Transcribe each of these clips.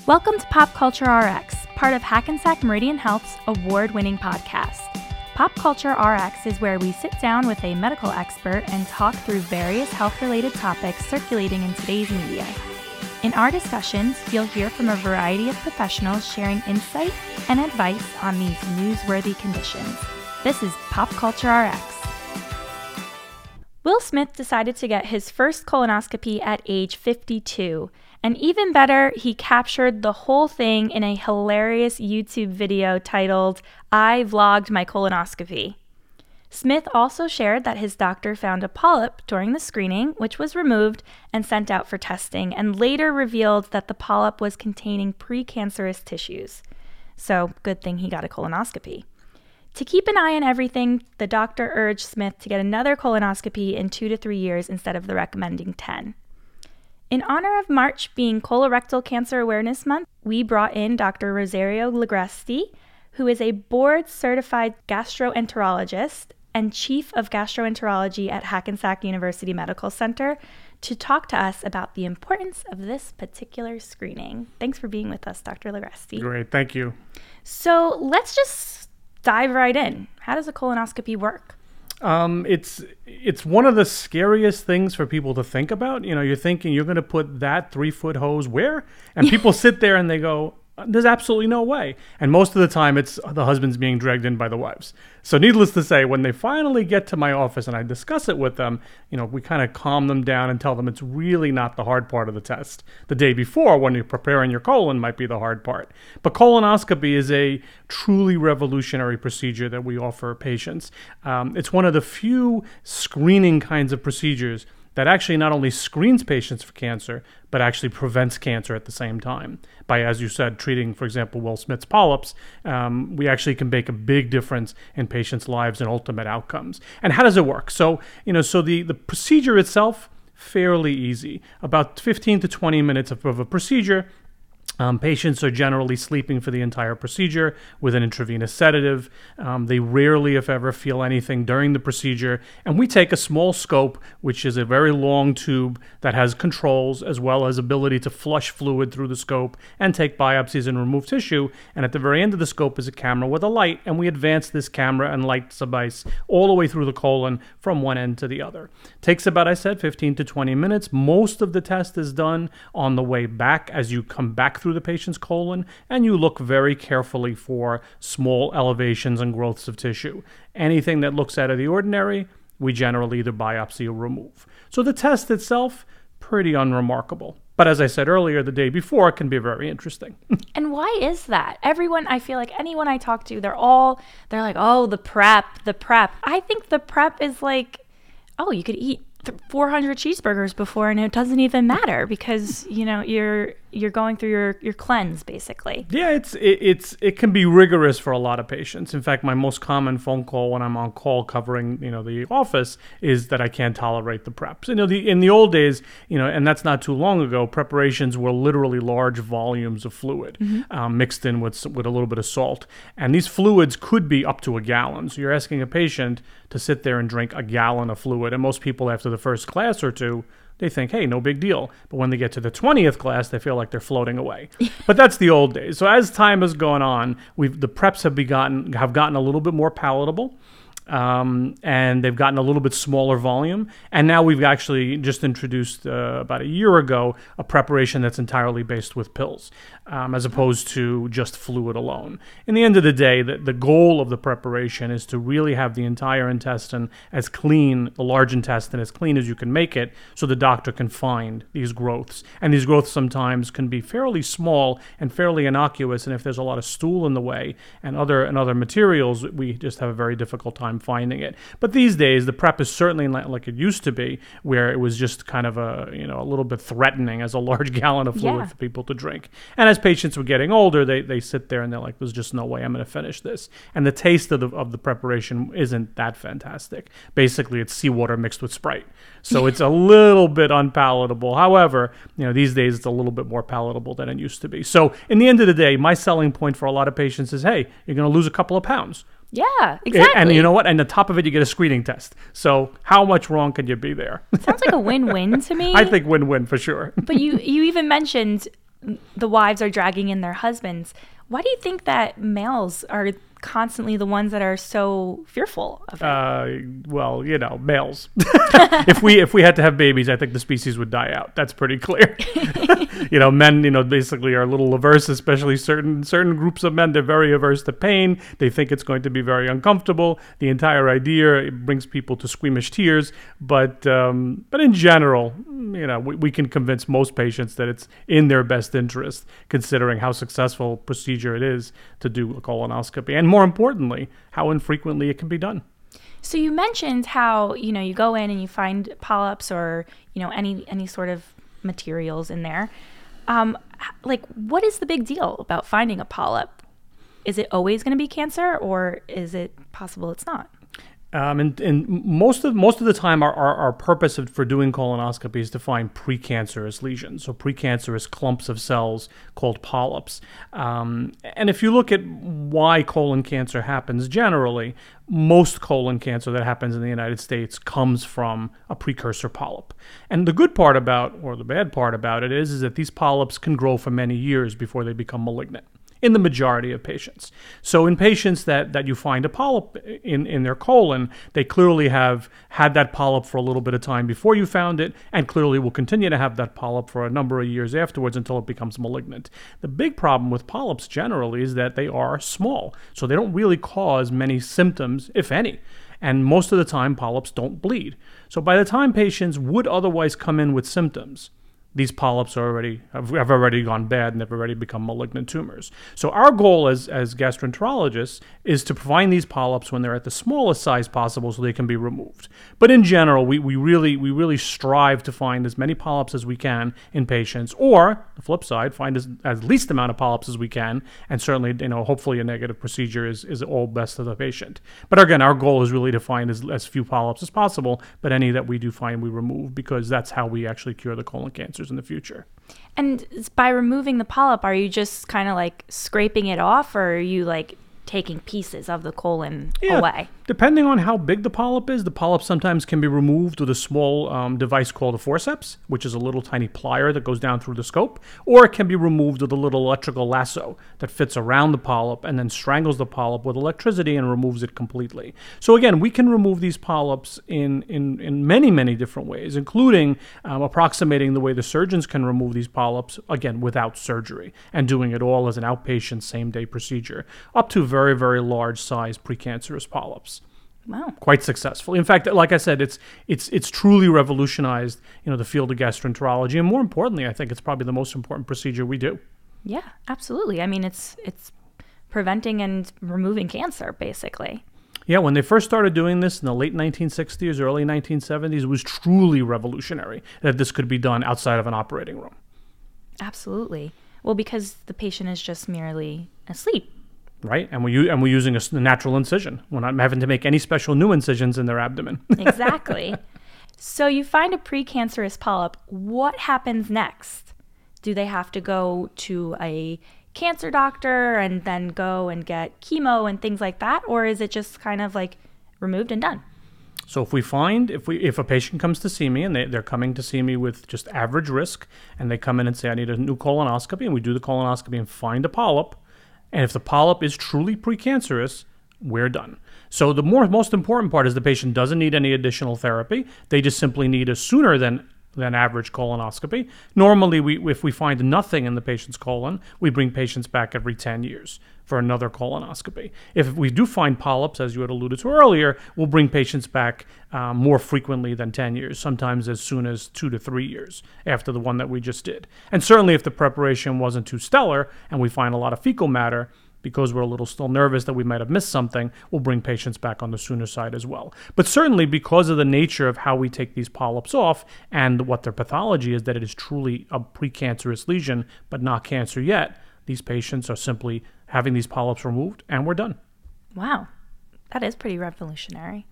Welcome to Pop Culture RX, part of Hackensack Meridian Health's award winning podcast. Pop Culture RX is where we sit down with a medical expert and talk through various health related topics circulating in today's media. In our discussions, you'll hear from a variety of professionals sharing insight and advice on these newsworthy conditions. This is Pop Culture RX. Will Smith decided to get his first colonoscopy at age 52. And even better, he captured the whole thing in a hilarious YouTube video titled, I Vlogged My Colonoscopy. Smith also shared that his doctor found a polyp during the screening, which was removed and sent out for testing, and later revealed that the polyp was containing precancerous tissues. So, good thing he got a colonoscopy. To keep an eye on everything, the doctor urged Smith to get another colonoscopy in two to three years instead of the recommending 10. In honor of March being Colorectal Cancer Awareness Month, we brought in Dr. Rosario Ligresti, who is a board certified gastroenterologist and chief of gastroenterology at Hackensack University Medical Center, to talk to us about the importance of this particular screening. Thanks for being with us, Dr. Ligresti. Great, thank you. So let's just dive right in. How does a colonoscopy work? Um, it's it's one of the scariest things for people to think about. You know, you're thinking you're going to put that three foot hose where, and people sit there and they go, "There's absolutely no way." And most of the time, it's the husbands being dragged in by the wives. So, needless to say, when they finally get to my office and I discuss it with them, you know, we kind of calm them down and tell them it's really not the hard part of the test. The day before, when you're preparing your colon, might be the hard part. But colonoscopy is a truly revolutionary procedure that we offer patients. Um, it's one of the few screening kinds of procedures that actually not only screens patients for cancer, but actually prevents cancer at the same time. By, as you said, treating, for example, Will Smith's polyps, um, we actually can make a big difference in patients' lives and ultimate outcomes. And how does it work? So, you know, so the, the procedure itself, fairly easy. About 15 to 20 minutes of, of a procedure um, patients are generally sleeping for the entire procedure with an intravenous sedative. Um, they rarely, if ever, feel anything during the procedure. And we take a small scope, which is a very long tube that has controls as well as ability to flush fluid through the scope and take biopsies and remove tissue. And at the very end of the scope is a camera with a light, and we advance this camera and light device all the way through the colon from one end to the other. Takes about, I said, 15 to 20 minutes. Most of the test is done on the way back as you come back through the patient's colon, and you look very carefully for small elevations and growths of tissue. Anything that looks out of the ordinary, we generally either biopsy or remove. So the test itself, pretty unremarkable. But as I said earlier, the day before can be very interesting. and why is that? Everyone, I feel like anyone I talk to, they're all, they're like, oh, the prep, the prep. I think the prep is like, oh, you could eat 400 cheeseburgers before and it doesn't even matter because you know you're you're going through your your cleanse basically. Yeah it's it, it's it can be rigorous for a lot of patients. In fact my most common phone call when i'm on call covering you know the office is that i can't tolerate the preps. You know the in the old days you know and that's not too long ago preparations were literally large volumes of fluid mm-hmm. um, mixed in with with a little bit of salt. And these fluids could be up to a gallon. So you're asking a patient to sit there and drink a gallon of fluid. And most people after the first class or two, they think, hey, no big deal. But when they get to the 20th class, they feel like they're floating away. but that's the old days. So as time has gone on, we've the preps have begotten have gotten a little bit more palatable um, and they've gotten a little bit smaller volume. And now we've actually just introduced uh, about a year ago a preparation that's entirely based with pills, um, as opposed to just fluid alone. In the end of the day, the, the goal of the preparation is to really have the entire intestine as clean, the large intestine as clean as you can make it, so the doctor can find these growths. And these growths sometimes can be fairly small and fairly innocuous. And if there's a lot of stool in the way and other and other materials, we just have a very difficult time finding it. But these days, the prep is certainly not like it used to be, where it was just kind of a you know a little bit threatening as a large gallon of fluid yeah. for people to drink. And as patients were getting older, they they sit there and they're like, "There's just no way I'm going to finish this." And the taste of the of the preparation isn't that fantastic. Basically, it's seawater mixed with Sprite, so it's a little bit unpalatable. However, you know these days it's a little bit more palatable than it used to be. So in the end of the day, my selling point for a lot of patients is, "Hey, you're going to lose a couple of pounds." Yeah, exactly. And you know what? And the top of it, you get a screening test. So how much wrong can you be there? Sounds like a win-win to me. I think win-win for sure. but you you even mentioned the wives are dragging in their husbands. Why do you think that males are constantly the ones that are so fearful of it? Uh, well, you know, males. if we if we had to have babies, I think the species would die out. That's pretty clear. you know, men, you know, basically are a little averse, especially certain certain groups of men. They're very averse to pain. They think it's going to be very uncomfortable. The entire idea it brings people to squeamish tears. But um, but in general, you know, we, we can convince most patients that it's in their best interest, considering how successful procedure it is to do a colonoscopy, and more importantly, how infrequently it can be done. So you mentioned how you know you go in and you find polyps or you know any any sort of materials in there. Um, like, what is the big deal about finding a polyp? Is it always going to be cancer, or is it possible it's not? Um, and, and most of most of the time, our, our, our purpose of, for doing colonoscopy is to find precancerous lesions, so precancerous clumps of cells called polyps. Um, and if you look at why colon cancer happens generally, most colon cancer that happens in the United States comes from a precursor polyp. And the good part about, or the bad part about it is, is that these polyps can grow for many years before they become malignant in the majority of patients. So in patients that, that you find a polyp in, in their colon, they clearly have had that polyp for a little bit of time before you found it, and clearly will continue to have that polyp for a number of years afterwards until it becomes malignant. The big problem with polyps generally is that they are small, so they don't really cause many symptoms, if any. And most of the time, polyps don't bleed. So by the time patients would otherwise come in with symptoms, these polyps are already have, already gone bad and they've already become malignant tumors. So our goal as as gastroenterologists is to find these polyps when they're at the smallest size possible so they can be removed. But in general, we, we really we really strive to find as many polyps as we can in patients, or the flip side, find as, as least amount of polyps as we can, and certainly you know hopefully a negative procedure is, is all best for the patient. But again, our goal is really to find as, as few polyps as possible, but any that we do find we remove because that's how we actually cure the colon cancer cancers in the future. And by removing the polyp, are you just kind of like scraping it off, or are you like taking pieces of the colon yeah, away? Depending on how big the polyp is, the polyp sometimes can be removed with a small um, device called a forceps, which is a little tiny plier that goes down through the scope, or it can be removed with a little electrical lasso that fits around the polyp and then strangles the polyp with electricity and removes it completely. So again, we can remove these polyps in, in, in many, many different ways, including um, approximating the way the surgeons can remove these polyps, again, without surgery, and doing it all as an outpatient same day procedure, up to very, very large size precancerous polyps. Wow. Quite successful. In fact, like I said, it's it's it's truly revolutionized, you know, the field of gastroenterology, and more importantly, I think it's probably the most important procedure we do. Yeah, absolutely. I mean, it's it's preventing and removing cancer, basically. Yeah, when they first started doing this in the late 1960s, early 1970s, it was truly revolutionary that this could be done outside of an operating room. Absolutely. Well, because the patient is just merely asleep right? And we and we're using a natural incision. We're not having to make any special new incisions in their abdomen. exactly. So you find a precancerous polyp. What happens next? Do they have to go to a cancer doctor and then go and get chemo and things like that, or is it just kind of like removed and done? So if we find if we if a patient comes to see me and they, they're coming to see me with just average risk and they come in and say I need a new colonoscopy and we do the colonoscopy and find a polyp, and if the polyp is truly precancerous, we're done. So the more most important part is the patient doesn't need any additional therapy. They just simply need a sooner than than average colonoscopy. Normally, we, if we find nothing in the patient's colon, we bring patients back every 10 years for another colonoscopy. If we do find polyps, as you had alluded to earlier, we'll bring patients back um, more frequently than 10 years, sometimes as soon as two to three years after the one that we just did. And certainly, if the preparation wasn't too stellar and we find a lot of fecal matter, because we're a little still nervous that we might have missed something, we'll bring patients back on the sooner side as well. But certainly, because of the nature of how we take these polyps off and what their pathology is, that it is truly a precancerous lesion, but not cancer yet, these patients are simply having these polyps removed, and we're done. Wow, that is pretty revolutionary.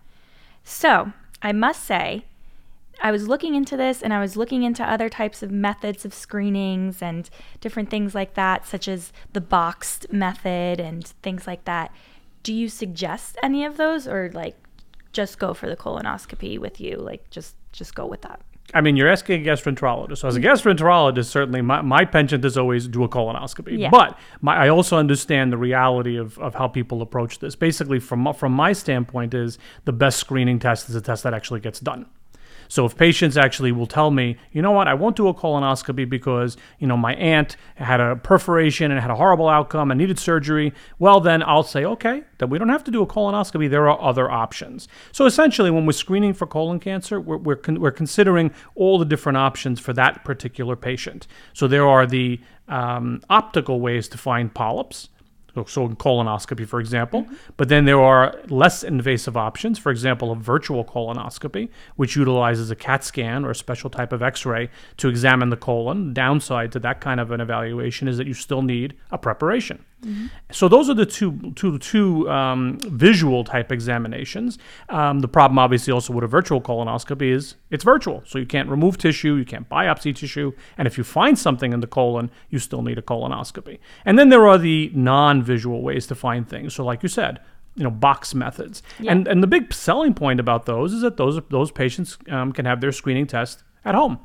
So, I must say, I was looking into this and I was looking into other types of methods of screenings and different things like that, such as the boxed method and things like that. Do you suggest any of those or like just go for the colonoscopy with you? Like just just go with that? I mean, you're asking a gastroenterologist. So as a gastroenterologist, certainly my, my penchant is always do a colonoscopy. Yeah. But my, I also understand the reality of, of how people approach this. Basically, from from my standpoint, is the best screening test is a test that actually gets done. So if patients actually will tell me, you know what, I won't do a colonoscopy because, you know, my aunt had a perforation and had a horrible outcome and needed surgery, well, then I'll say, okay, then we don't have to do a colonoscopy. There are other options. So essentially, when we're screening for colon cancer, we're, we're, con- we're considering all the different options for that particular patient. So there are the um, optical ways to find polyps so- colonoscopy, for example. But then there are less invasive options, for example, a virtual colonoscopy, which utilizes a CAT scan or a special type of x ray to examine the colon. Downside to that kind of an evaluation is that you still need a preparation. So those are the two, two, two um, visual type examinations. Um, the problem, obviously, also with a virtual colonoscopy is it's virtual, so you can't remove tissue, you can't biopsy tissue, and if you find something in the colon, you still need a colonoscopy. And then there are the non-visual ways to find things. So, like you said, you know, box methods. And and the big selling point about those is that those those patients um, can have their screening test at home.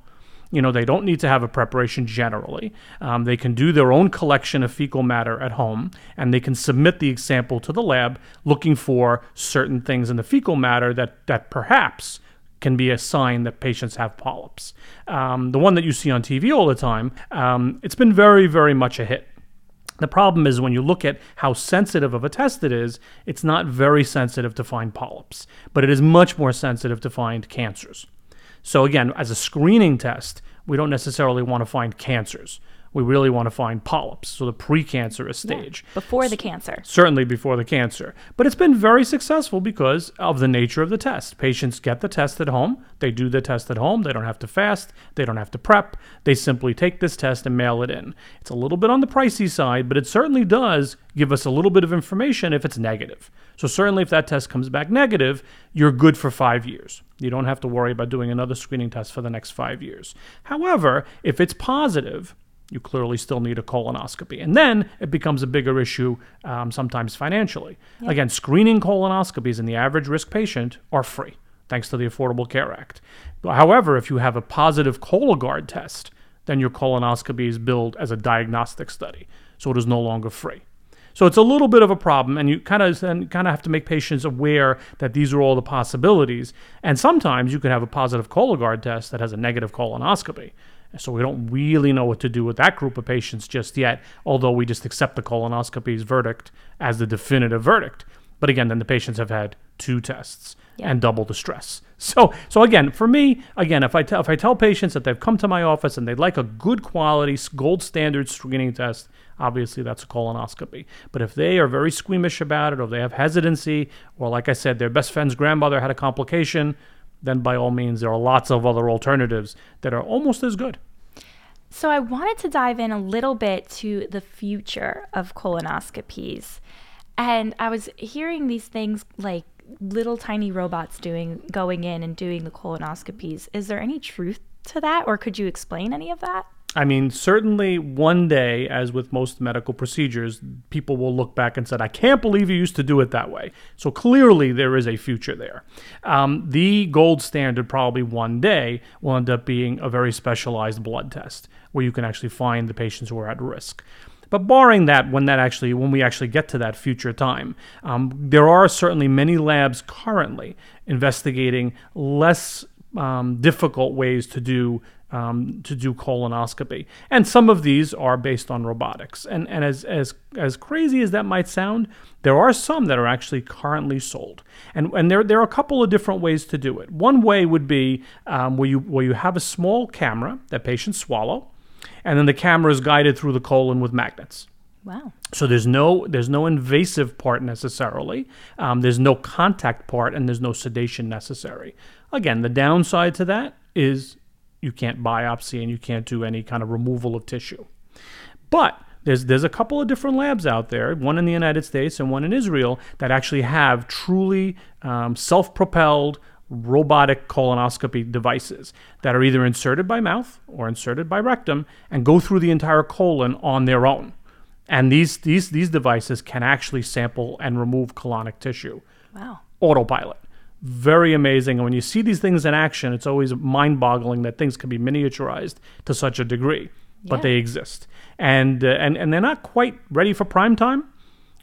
You know, they don't need to have a preparation generally. Um, they can do their own collection of fecal matter at home, and they can submit the sample to the lab looking for certain things in the fecal matter that, that perhaps can be a sign that patients have polyps. Um, the one that you see on TV all the time, um, it's been very, very much a hit. The problem is when you look at how sensitive of a test it is, it's not very sensitive to find polyps, but it is much more sensitive to find cancers. So, again, as a screening test, we don't necessarily want to find cancers. We really want to find polyps, so the precancerous stage Before the cancer. certainly before the cancer. But it's been very successful because of the nature of the test. Patients get the test at home, they do the test at home, they don't have to fast, they don't have to prep, they simply take this test and mail it in. It's a little bit on the pricey side, but it certainly does give us a little bit of information if it's negative. So, certainly, if that test comes back negative, you're good for five years. You don't have to worry about doing another screening test for the next five years. However, if it's positive, you clearly still need a colonoscopy. And then it becomes a bigger issue, um, sometimes financially. Again, screening colonoscopies in the average risk patient are free, thanks to the Affordable Care Act. However, if you have a positive Cologuard test, then your colonoscopy is billed as a diagnostic study, so it is no longer free. So it's a little bit of a problem, and you kind of then kind of have to make patients aware that these are all the possibilities. And sometimes you could have a positive Cologuard test that has a negative colonoscopy. So we don't really know what to do with that group of patients just yet, although we just accept the colonoscopy's verdict as the definitive verdict. But again, then the patients have had two tests and double the stress. So, so again, for me, again, if I tell if I tell patients that they've come to my office and they'd like a good quality, gold standard screening test, obviously that's a colonoscopy. But if they are very squeamish about it, or they have hesitancy, or like I said, their best friend's grandmother had a complication, then by all means, there are lots of other alternatives that are almost as good. So I wanted to dive in a little bit to the future of colonoscopies. And I was hearing these things like little tiny robots doing going in and doing the colonoscopies. Is there any truth to that or could you explain any of that? I mean, certainly one day, as with most medical procedures, people will look back and say, I can't believe you used to do it that way. So clearly there is a future there. Um, the gold standard, probably one day, will end up being a very specialized blood test where you can actually find the patients who are at risk. But barring that, when that actually, when we actually get to that future time, um, there are certainly many labs currently investigating less um, difficult ways to do um, to do colonoscopy, and some of these are based on robotics. And and as as as crazy as that might sound, there are some that are actually currently sold, and and there there are a couple of different ways to do it. One way would be um, where you where you have a small camera that patients swallow, and then the camera is guided through the colon with magnets. Wow. So there's no there's no invasive part necessarily. Um, there's no contact part, and there's no sedation necessary. Again, the downside to that is you can't biopsy and you can't do any kind of removal of tissue. But there's there's a couple of different labs out there, one in the United States and one in Israel, that actually have truly um, self-propelled robotic colonoscopy devices that are either inserted by mouth or inserted by rectum and go through the entire colon on their own. And these these these devices can actually sample and remove colonic tissue Wow. autopilot. Very amazing. And when you see these things in action, it's always mind boggling that things can be miniaturized to such a degree, but they exist. And, uh, and, and they're not quite ready for prime time.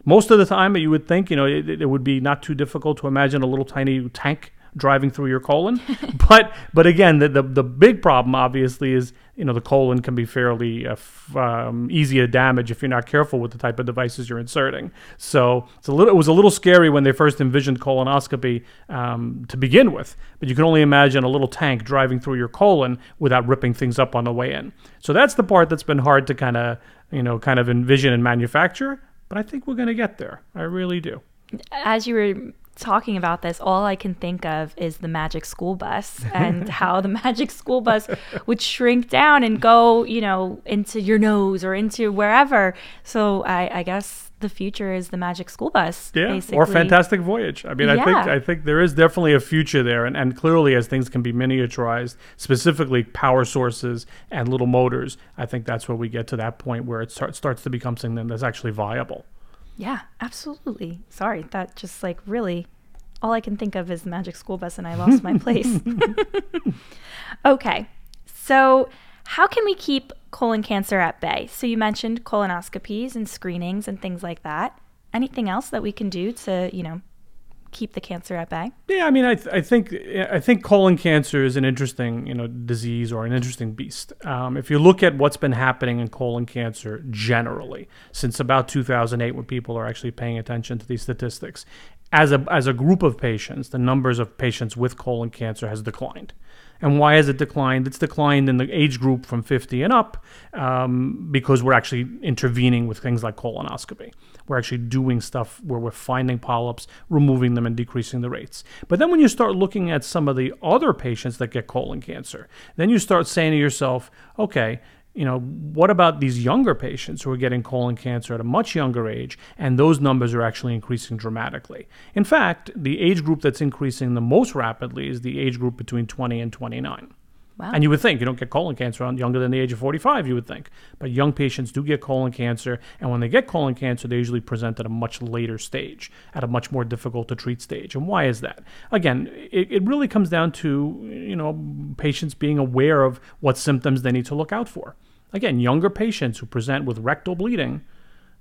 Most of the time, you would think, you know, it, it would be not too difficult to imagine a little tiny tank driving through your colon. but but again, the, the the big problem obviously is you know the colon can be fairly uh, um, easy to damage if you're not careful with the type of devices you're inserting. So it's a little it was a little scary when they first envisioned colonoscopy um, to begin with. But you can only imagine a little tank driving through your colon without ripping things up on the way in. So that's the part that's been hard to kind of you know kind of envision and manufacture. But I think we're going to get there. I really do. As you were talking about this, all I can think of is the magic school bus and how the magic school bus would shrink down and go, you know, into your nose or into wherever. So I, I guess the future is the magic school bus. Yeah, basically. or Fantastic Voyage. I mean, I think I think there is definitely a future there, and, and clearly as things can be miniaturized, specifically power sources and little motors, I think that's where we get to that point where it start, starts to become something that's actually viable. Yeah, absolutely. Sorry, that just like really all I can think of is the magic school bus and I lost my place. okay. So, how can we keep colon cancer at bay? So, you mentioned colonoscopies and screenings and things like that. Anything else that we can do to, you know, keep the cancer at bay? Yeah, I mean, I, th- I think I think colon cancer is an interesting, you know, disease or an interesting beast. Um, if you look at what's been happening in colon cancer generally since about 2008, when people are actually paying attention to these statistics, as a as a group of patients, the numbers of patients with colon cancer has declined. And why has it declined? It's declined in the age group from 50 and up um, because we're actually intervening with things like colonoscopy. We're actually doing stuff where we're finding polyps, removing them, and decreasing the rates. But then when you start looking at some of the other patients that get colon cancer, then you start saying to yourself, okay, you know, what about these younger patients who are getting colon cancer at a much younger age? And those numbers are actually increasing dramatically. In fact, the age group that's increasing the most rapidly is the age group between 20 and 29. Wow. And you would think you don't get colon cancer on younger than the age of 45, you would think. But young patients do get colon cancer. And when they get colon cancer, they usually present at a much later stage, at a much more difficult to treat stage. And why is that? Again, it, it really comes down to, you know, patients being aware of what symptoms they need to look out for. Again, younger patients who present with rectal bleeding,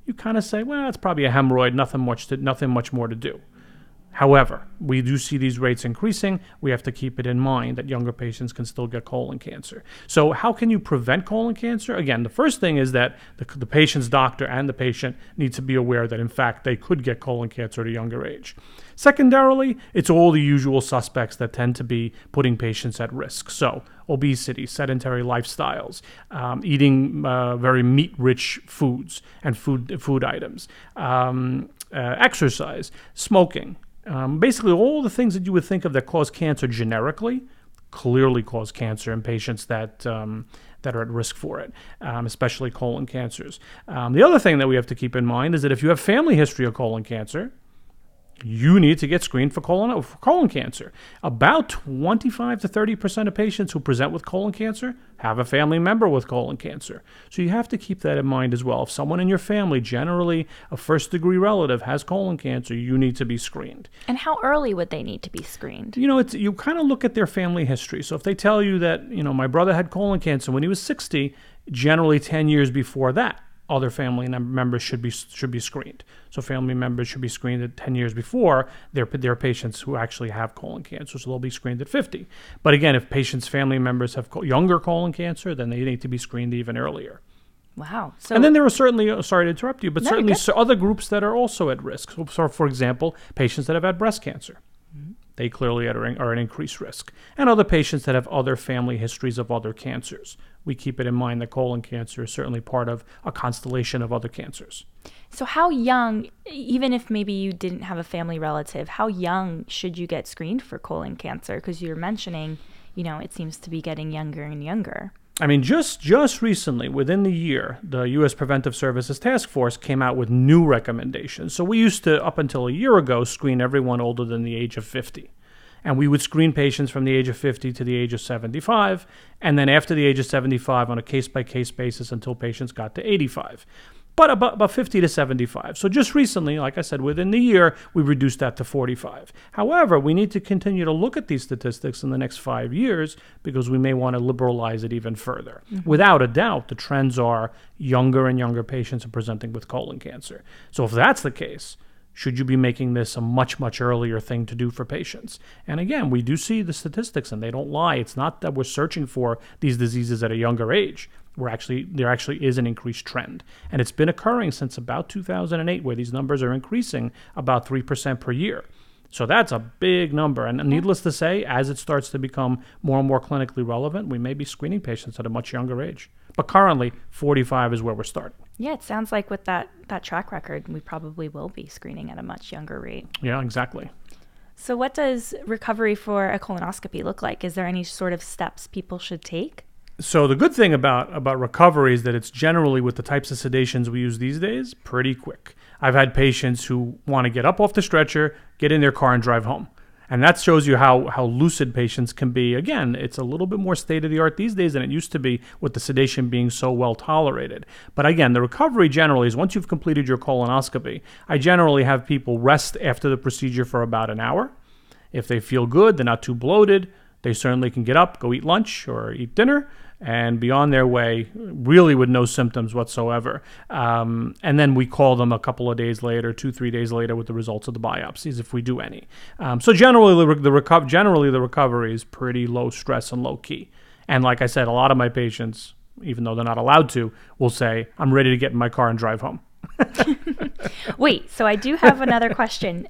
you kind of say, well, it's probably a hemorrhoid, nothing much, to, nothing much more to do. However, we do see these rates increasing. We have to keep it in mind that younger patients can still get colon cancer. So, how can you prevent colon cancer? Again, the first thing is that the, the patient's doctor and the patient need to be aware that, in fact, they could get colon cancer at a younger age. Secondarily, it's all the usual suspects that tend to be putting patients at risk. So, obesity, sedentary lifestyles, um, eating uh, very meat-rich foods and food food items, um, uh, exercise, smoking. Um, basically, all the things that you would think of that cause cancer generically clearly cause cancer in patients that um, that are at risk for it, um, especially colon cancers. Um, the other thing that we have to keep in mind is that if you have family history of colon cancer, you need to get screened for colon for colon cancer. About 25 to 30 percent of patients who present with colon cancer have a family member with colon cancer. So you have to keep that in mind as well. If someone in your family, generally a first degree relative, has colon cancer, you need to be screened. And how early would they need to be screened? You know, it's you kind of look at their family history. So if they tell you that, you know, my brother had colon cancer when he was 60, generally 10 years before that, other family members should be should be screened. So family members should be screened at 10 years before their their patients who actually have colon cancer. So they'll be screened at 50. But again, if patients' family members have younger colon cancer, then they need to be screened even earlier. Wow. So And then there are certainly, uh, sorry to interrupt you, but No, certainly other groups that are also at risk. So, for example, patients that have had breast cancer. Mm-hmm. They clearly are, are at increased risk. And other patients that have other family histories of other cancers. We keep it in mind that colon cancer is certainly part of a constellation of other cancers. So, how young, even if maybe you didn't have a family relative, how young should you get screened for colon cancer? Because you're mentioning, you know, it seems to be getting younger and younger. I mean, just just recently, within the year, the U.S. Preventive Services Task Force came out with new recommendations. So we used to, up until a year ago, screen everyone older than the age of 50. And we would screen patients from the age of 50 to the age of 75, and then after the age of 75 on a case by case basis until patients got to 85. but about, about 50 to 75. So just recently, like I said, within the year, we reduced that to 45. However, we need to continue to look at these statistics in the next five years because we may want to liberalize it even further. Mm-hmm. Without a doubt, the trends are younger and younger patients are presenting with colon cancer. So if that's the case, should you be making this a much much earlier thing to do for patients? And again we do see the statistics and they don't lie. It's not that we're searching for these diseases at a younger age. We're actually there actually is an increased trend. And it's been occurring since about 2008 where these numbers are increasing about 3% per year. So that's a big number. And needless to say, as it starts to become more and more clinically relevant, we may be screening patients at a much younger age. But currently, 45 is where we're starting. Yeah, it sounds like with that, that track record, we probably will be screening at a much younger rate. Yeah, exactly. So, what does recovery for a colonoscopy look like? Is there any sort of steps people should take? So the good thing about about recovery is that it's generally with the types of sedations we use these days pretty quick. I've had patients who want to get up off the stretcher, get in their car and drive home. And that shows you how, how lucid patients can be. Again, it's a little bit more state of the art these days than it used to be with the sedation being so well tolerated. But again, the recovery generally is once you've completed your colonoscopy, I generally have people rest after the procedure for about an hour. If they feel good, they're not too bloated, they certainly can get up, go eat lunch or eat dinner, and be on their way, really with no symptoms whatsoever. Um, and then we call them a couple of days later, two, three days later, with the results of the biopsies, if we do any. Um, so generally, the, the reco- generally the recovery is pretty low stress and low key. And like I said, a lot of my patients, even though they're not allowed to, will say, "I'm ready to get in my car and drive home." Wait, so I do have another question.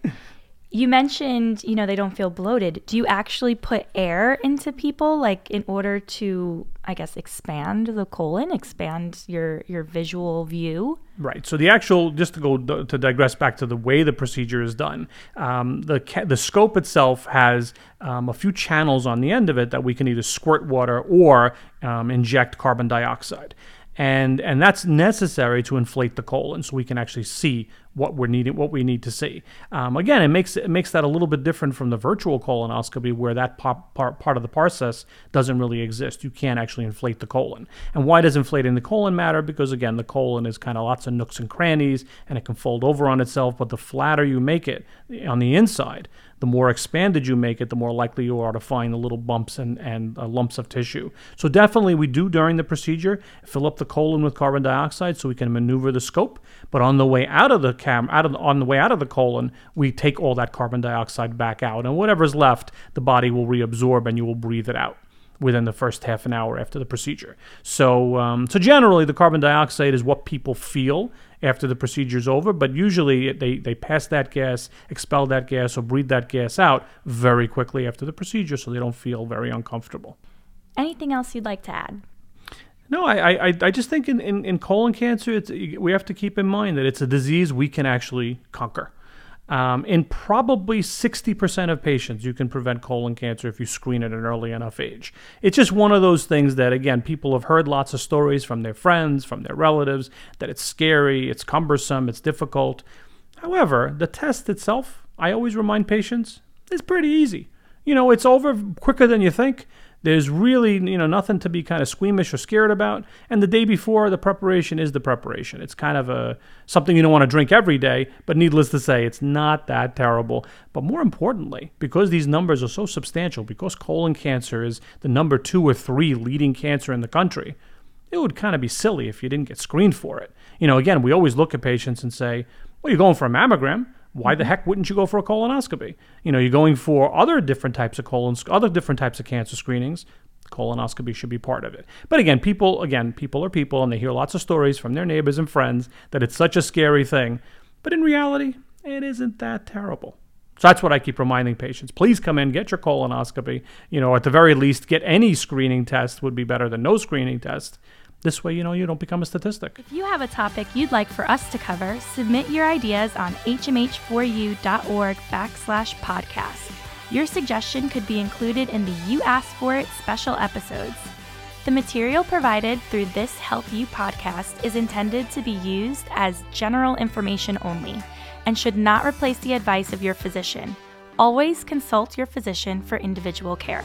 You mentioned, you know, they don't feel bloated. Do you actually put air into people like in order to I guess expand the colon, expand your your visual view? Right. So the actual, just to go to digress back to the way the procedure is done, um, the the scope itself has um, a few channels on the end of it that we can either squirt water or um, inject carbon dioxide and and that's necessary to inflate the colon so we can actually see what we're needing what we need to see. Um, again it makes it makes that a little bit different from the virtual colonoscopy where that part, part, part of the process doesn't really exist. You can't actually inflate the colon. And why does inflating the colon matter? Because again the colon is kind of lots of nooks and crannies and it can fold over on itself but the flatter you make it on the inside the more expanded you make it, the more likely you are to find the little bumps and, and uh, lumps of tissue. So definitely we do during the procedure fill up the colon with carbon dioxide so we can maneuver the scope. But on the way out of the cam, out of the, on the way out of the colon, we take all that carbon dioxide back out, and whatever's left, the body will reabsorb and you will breathe it out within the first half an hour after the procedure. So, um, so generally, the carbon dioxide is what people feel after the procedure is over, but usually they, they pass that gas, expel that gas, or breathe that gas out very quickly after the procedure so they don't feel very uncomfortable. Anything else you'd like to add? No, I, I, I just think in, in, in colon cancer, it's, we have to keep in mind that it's a disease we can actually conquer. Um, in probably 60% of patients, you can prevent colon cancer if you screen at an early enough age. It's just one of those things that, again, people have heard lots of stories from their friends, from their relatives, that it's scary, it's cumbersome, it's difficult. However, the test itself, I always remind patients, is pretty easy. You know, it's over quicker than you think. There's really, you know, nothing to be kind of squeamish or scared about. And the day before, the preparation is the preparation. It's kind of a something you don't want to drink every day, but needless to say, it's not that terrible. But more importantly, because these numbers are so substantial, because colon cancer is the number two or three leading cancer in the country, it would kind of be silly if you didn't get screened for it. You know, again, we always look at patients and say, well, you're going for a mammogram why the mm-hmm. heck wouldn't you go for a colonoscopy? You know, you're going for other different types of colon, other different types of cancer screenings. Colonoscopy should be part of it. But again, people, again, people are people, and they hear lots of stories from their neighbors and friends that it's such a scary thing. But in reality, it isn't that terrible. So that's what I keep reminding patients. Please come in, get your colonoscopy. You know, at the very least, get any screening test would be better than no screening test. This way, you know, you don't become a statistic. If you have a topic you'd like for us to cover, submit your ideas on hmh4u.org backslash podcast. Your suggestion could be included in the You Asked For It special episodes. The material provided through this HealthU podcast is intended to be used as general information only and should not replace the advice of your physician. Always consult your physician for individual care.